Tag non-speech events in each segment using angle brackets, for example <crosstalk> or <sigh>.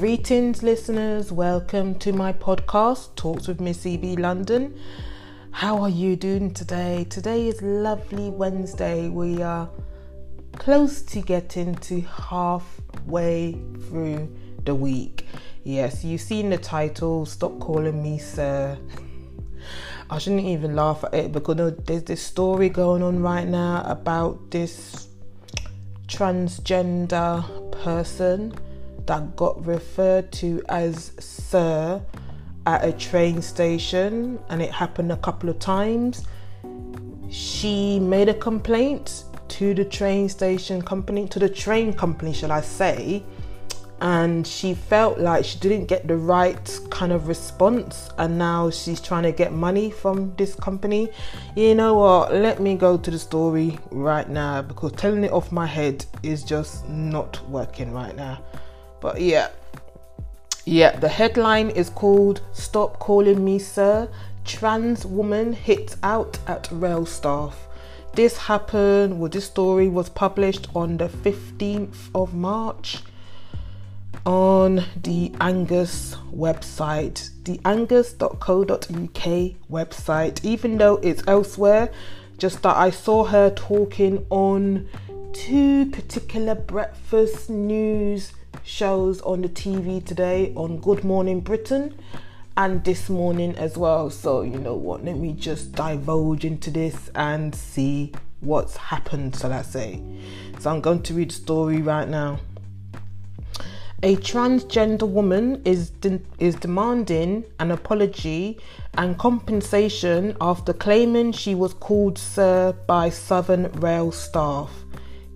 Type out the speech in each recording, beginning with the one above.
Greetings, listeners. Welcome to my podcast, Talks with Miss EB London. How are you doing today? Today is lovely Wednesday. We are close to getting to halfway through the week. Yes, you've seen the title, Stop Calling Me Sir. I shouldn't even laugh at it because there's this story going on right now about this transgender person that got referred to as Sir at a train station, and it happened a couple of times. She made a complaint to the train station company, to the train company, shall I say, and she felt like she didn't get the right kind of response and now she's trying to get money from this company. You know what? Let me go to the story right now because telling it off my head is just not working right now but yeah. Yeah the headline is called stop calling me sir. Trans woman hits out at rail staff. This happened well this story was published on the 15th of march on the Argus website, the argus.co.uk website, even though it's elsewhere, just that I saw her talking on two particular breakfast news shows on the TV today on Good Morning Britain and this morning as well. So, you know what, let me just divulge into this and see what's happened, shall I say. So, I'm going to read the story right now. A transgender woman is de- is demanding an apology and compensation after claiming she was called sir by Southern Rail staff.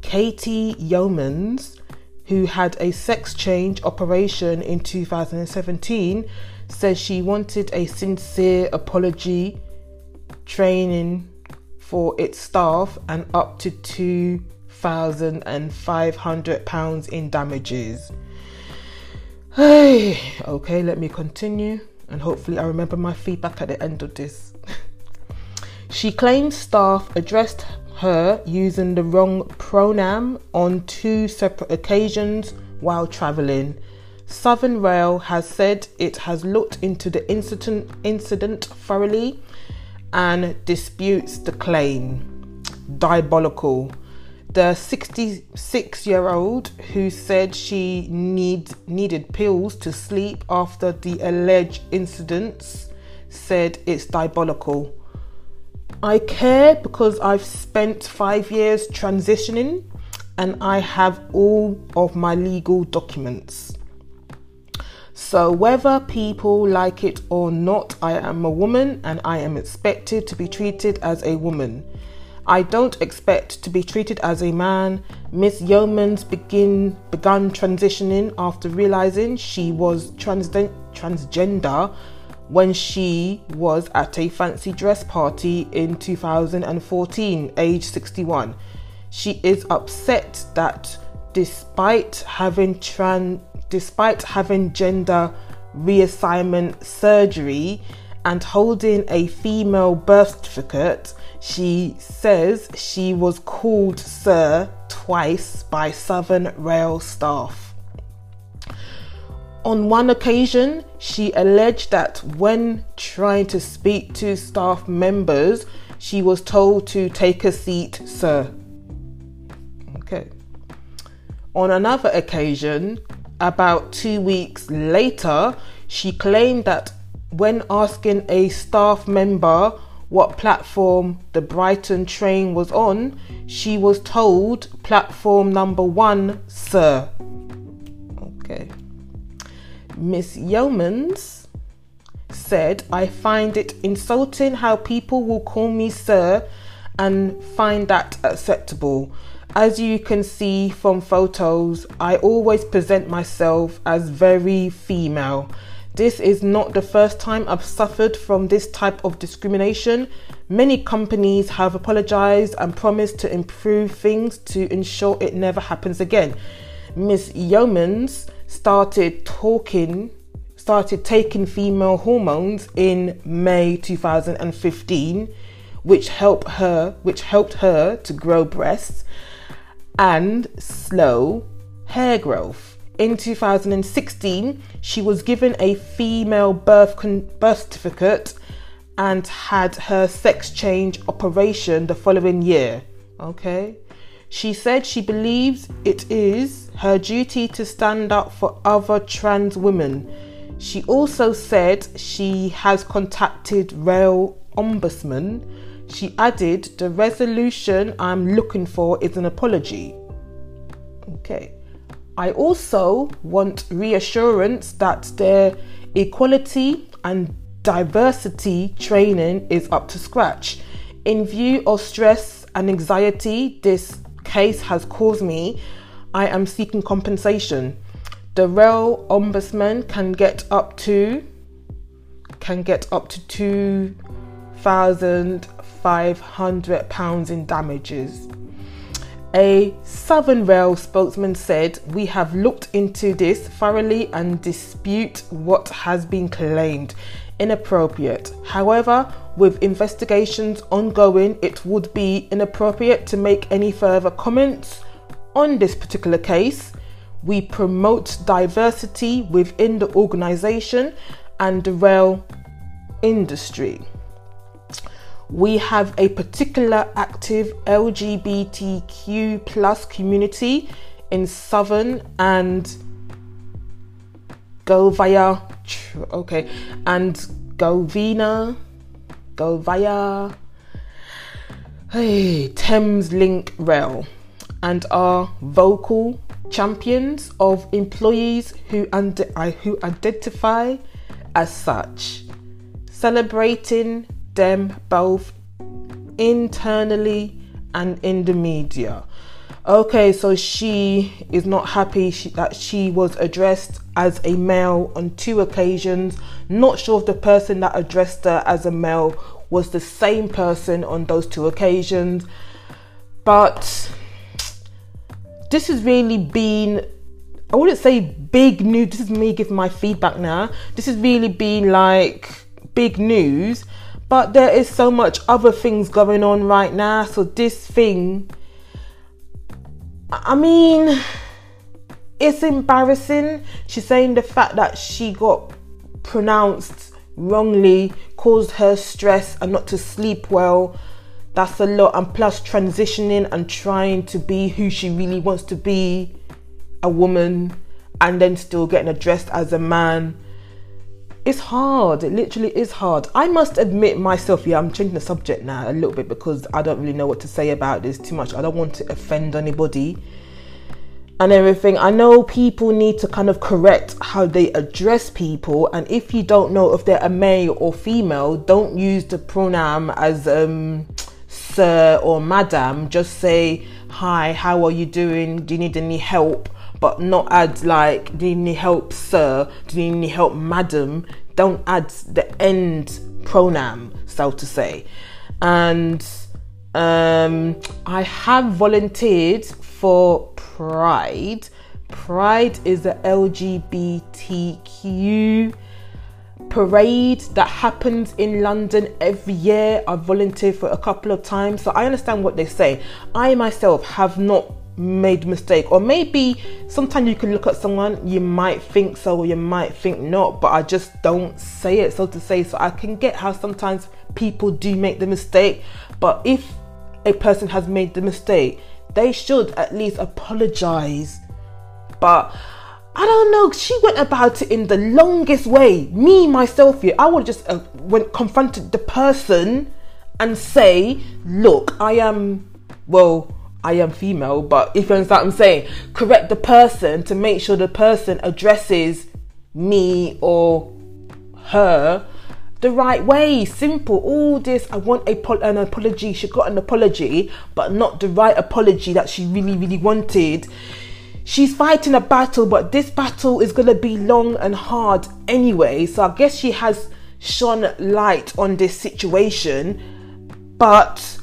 Katie Yeomans, who had a sex change operation in 2017, says she wanted a sincere apology, training for its staff, and up to two thousand and five hundred pounds in damages. Hey, okay, let me continue and hopefully I remember my feedback at the end of this. <laughs> she claims staff addressed her using the wrong pronoun on two separate occasions while travelling. Southern Rail has said it has looked into the incident, incident thoroughly and disputes the claim. Diabolical the 66 year old who said she need, needed pills to sleep after the alleged incidents said it's diabolical. I care because I've spent five years transitioning and I have all of my legal documents. So, whether people like it or not, I am a woman and I am expected to be treated as a woman. I don't expect to be treated as a man. Miss Yeomans begin began transitioning after realizing she was transgender when she was at a fancy dress party in 2014, age 61. She is upset that despite having trans despite having gender reassignment surgery and holding a female birth certificate, she says she was called Sir twice by Southern Rail staff. On one occasion, she alleged that when trying to speak to staff members, she was told to take a seat, sir. Okay. On another occasion, about two weeks later, she claimed that when asking a staff member what platform the Brighton train was on, she was told platform number one, sir. Okay. Miss Yeomans said, I find it insulting how people will call me sir and find that acceptable. As you can see from photos, I always present myself as very female. This is not the first time I've suffered from this type of discrimination. Many companies have apologized and promised to improve things to ensure it never happens again. Miss Yeomans started talking started taking female hormones in May 2015 which helped her which helped her to grow breasts and slow hair growth in 2016, she was given a female birth, con- birth certificate and had her sex change operation the following year. Okay. She said she believes it is her duty to stand up for other trans women. She also said she has contacted Rail Ombudsman. She added, The resolution I'm looking for is an apology. Okay. I also want reassurance that their equality and diversity training is up to scratch. In view of stress and anxiety this case has caused me, I am seeking compensation. The rail ombudsman can get up to can get up to two thousand five hundred pounds in damages. A Southern Rail spokesman said, We have looked into this thoroughly and dispute what has been claimed inappropriate. However, with investigations ongoing, it would be inappropriate to make any further comments on this particular case. We promote diversity within the organisation and the rail industry. We have a particular active LGBTQ plus community in Southern and Govia okay and go vina Govia hey Thameslink Rail and are vocal champions of employees who who identify as such. Celebrating them both internally and in the media Okay, so she is not happy she, that she was addressed as a male on two occasions. Not sure if the person that addressed her as a male was the same person on those two occasions, but this has really been I wouldn't say big news. This is me giving my feedback now. This has really been like big news, but there is so much other things going on right now. So this thing I mean, it's embarrassing. She's saying the fact that she got pronounced wrongly caused her stress and not to sleep well. That's a lot. And plus, transitioning and trying to be who she really wants to be a woman and then still getting addressed as a man. It's hard. It literally is hard. I must admit myself, yeah, I'm changing the subject now a little bit because I don't really know what to say about this too much. I don't want to offend anybody and everything. I know people need to kind of correct how they address people, and if you don't know if they're a male or female, don't use the pronoun as um, sir or madam. Just say hi, how are you doing? Do you need any help? But not add like, do you need help, sir? Do you need help, madam? Don't add the end pronoun, so to say. And um, I have volunteered for Pride. Pride is a LGBTQ parade that happens in London every year. I've volunteered for a couple of times, so I understand what they say. I myself have not made mistake or maybe sometimes you can look at someone you might think so or you might think not but i just don't say it so to say so i can get how sometimes people do make the mistake but if a person has made the mistake they should at least apologize but I don't know. She went about it in the longest way. Me myself, here, I would just uh, went confronted the person and say, "Look, I am well, I am female, but if you understand what I'm saying, correct the person to make sure the person addresses me or her the right way. Simple. All this, I want a, an apology. She got an apology, but not the right apology that she really, really wanted. She's fighting a battle, but this battle is going to be long and hard anyway. So I guess she has shone light on this situation, but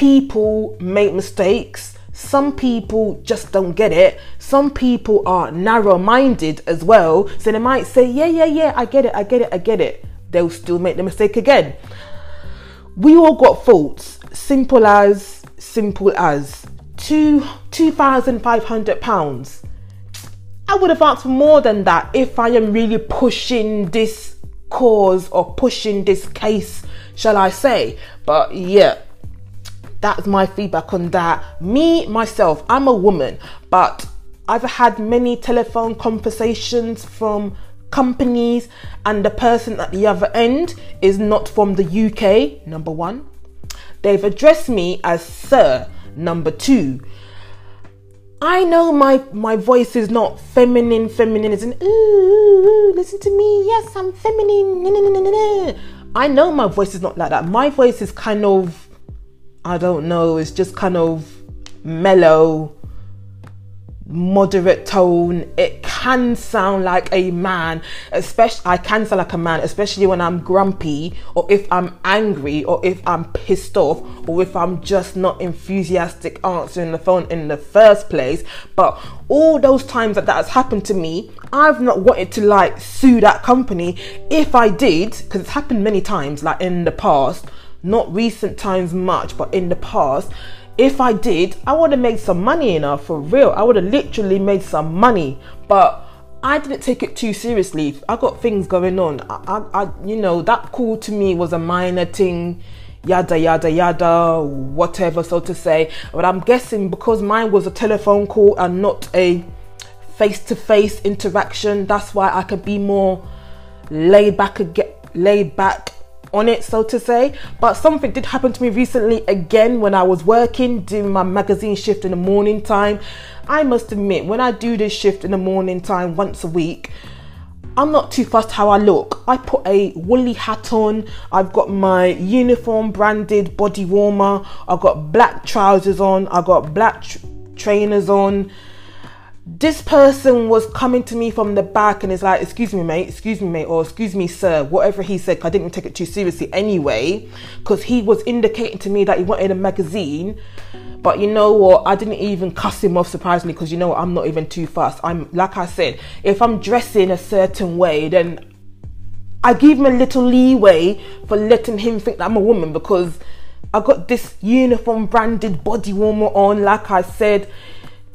people make mistakes. Some people just don't get it. Some people are narrow minded as well. So they might say, Yeah, yeah, yeah, I get it, I get it, I get it. They'll still make the mistake again. We all got faults. Simple as, simple as. Two, £2,500. I would have asked for more than that if I am really pushing this cause or pushing this case, shall I say. But yeah, that's my feedback on that. Me, myself, I'm a woman, but I've had many telephone conversations from companies, and the person at the other end is not from the UK, number one. They've addressed me as Sir, number two. I know my my voice is not feminine, feminine as in ooh, ooh, listen to me, yes, I'm feminine. I know my voice is not like that. My voice is kind of I don't know, it's just kind of mellow, moderate tone. It can sound like a man, especially I can sound like a man, especially when I'm grumpy or if I'm angry or if I'm pissed off or if I'm just not enthusiastic answering the phone in the first place. But all those times that that has happened to me, I've not wanted to like sue that company. If I did, because it's happened many times, like in the past, not recent times much, but in the past if I did, I would have made some money in her for real. I would have literally made some money, but I didn't take it too seriously. I got things going on. I, I, I you know, that call to me was a minor thing, yada yada yada, whatever, so to say. But I'm guessing because mine was a telephone call and not a face-to-face interaction, that's why I could be more laid back, laid back on it, so to say. But something did happen to me recently again when I was working, doing my magazine shift in the morning time. I must admit, when I do this shift in the morning time once a week, I'm not too fussed how I look. I put a woolly hat on, I've got my uniform branded body warmer, I've got black trousers on, I've got black tr- trainers on this person was coming to me from the back and is like, excuse me, mate, excuse me, mate, or excuse me, sir, whatever he said, I didn't take it too seriously anyway, because he was indicating to me that he wanted a magazine. But you know what? I didn't even cuss him off surprisingly because you know what? I'm not even too fast. I'm like I said, if I'm dressing a certain way, then I give him a little leeway for letting him think that I'm a woman because I got this uniform branded body warmer on. Like I said,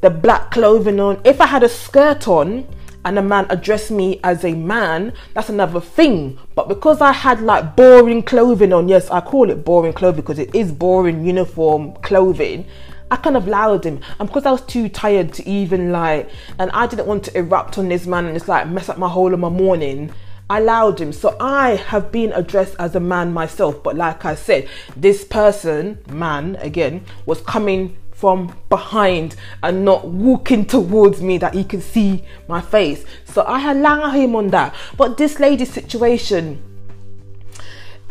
the black clothing on. If I had a skirt on and a man addressed me as a man, that's another thing. But because I had like boring clothing on, yes, I call it boring clothing because it is boring uniform clothing. I kind of lowered him, and because I was too tired to even like, and I didn't want to erupt on this man and just like mess up my whole of my morning. I allowed him. So I have been addressed as a man myself, but like I said, this person, man, again, was coming from behind and not walking towards me that he could see my face. So I lang him on that. But this lady's situation,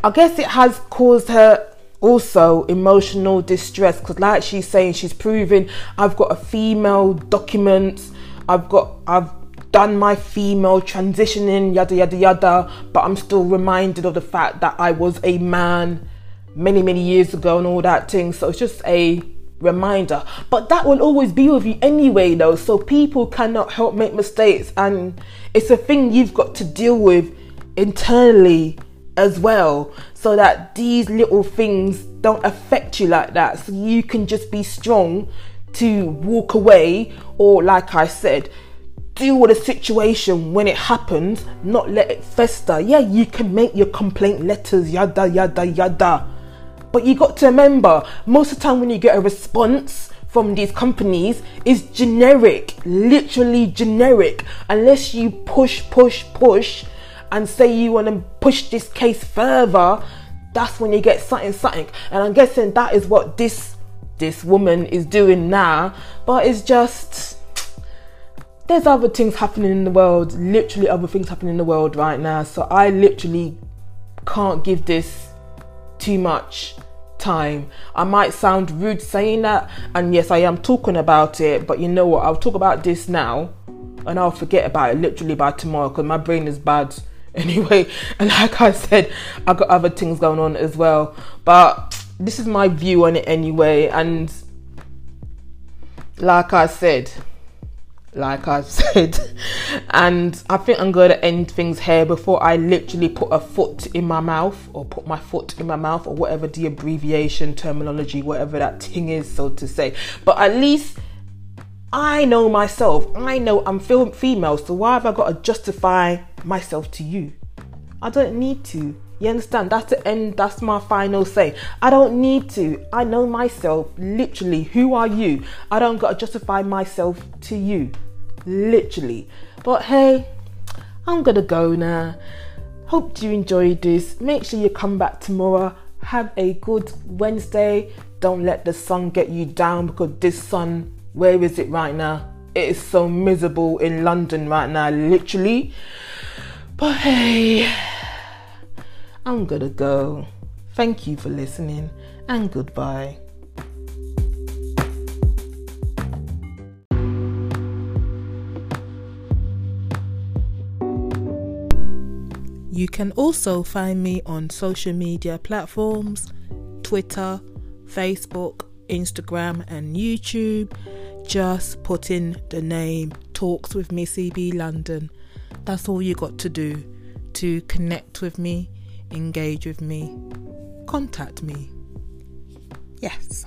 I guess it has caused her also emotional distress because like she's saying she's proving I've got a female document I've got I've done my female transitioning yada yada yada but I'm still reminded of the fact that I was a man many many years ago and all that thing so it's just a reminder. But that will always be with you anyway, though. So people cannot help make mistakes, and it's a thing you've got to deal with internally as well, so that these little things don't affect you like that. So you can just be strong to walk away, or like I said, deal with a situation when it happens, not let it fester. Yeah, you can make your complaint letters, yada yada yada but you got to remember, most of the time when you get a response from these companies is generic, literally generic, unless you push, push, push and say you want to push this case further, that's when you get something, something. And I'm guessing that is what this this woman is doing now. But it's just there's other things happening in the world, literally other things happening in the world right now. So I literally can't give this too much time. I might sound rude saying that, and yes, I am talking about it, but you know what? I'll talk about this now and I'll forget about it literally by tomorrow because my brain is bad <laughs> anyway. And like I said, I've got other things going on as well, but this is my view on it anyway, and like I said, like I <laughs> said. and I think I'm going to end things here before I literally put a foot in my mouth or put my foot in my mouth or whatever the abbreviation terminology, whatever that thing is, so to say. But at least I know myself. I know I'm female, so why have I got to justify myself to you? I don't need to. You understand? That's the end. That's my final say. I don't need to. I know myself. Literally, who are you? I don't got to justify myself to you. Literally. But hey, I'm gonna go now. Hope you enjoyed this. Make sure you come back tomorrow. Have a good Wednesday. Don't let the sun get you down because this sun, where is it right now? It is so miserable in London right now, literally. But hey. I'm gonna go. Thank you for listening and goodbye. You can also find me on social media platforms Twitter, Facebook, Instagram, and YouTube. Just put in the name Talks with Missy B London. That's all you got to do to connect with me engage with me, contact me. Yes.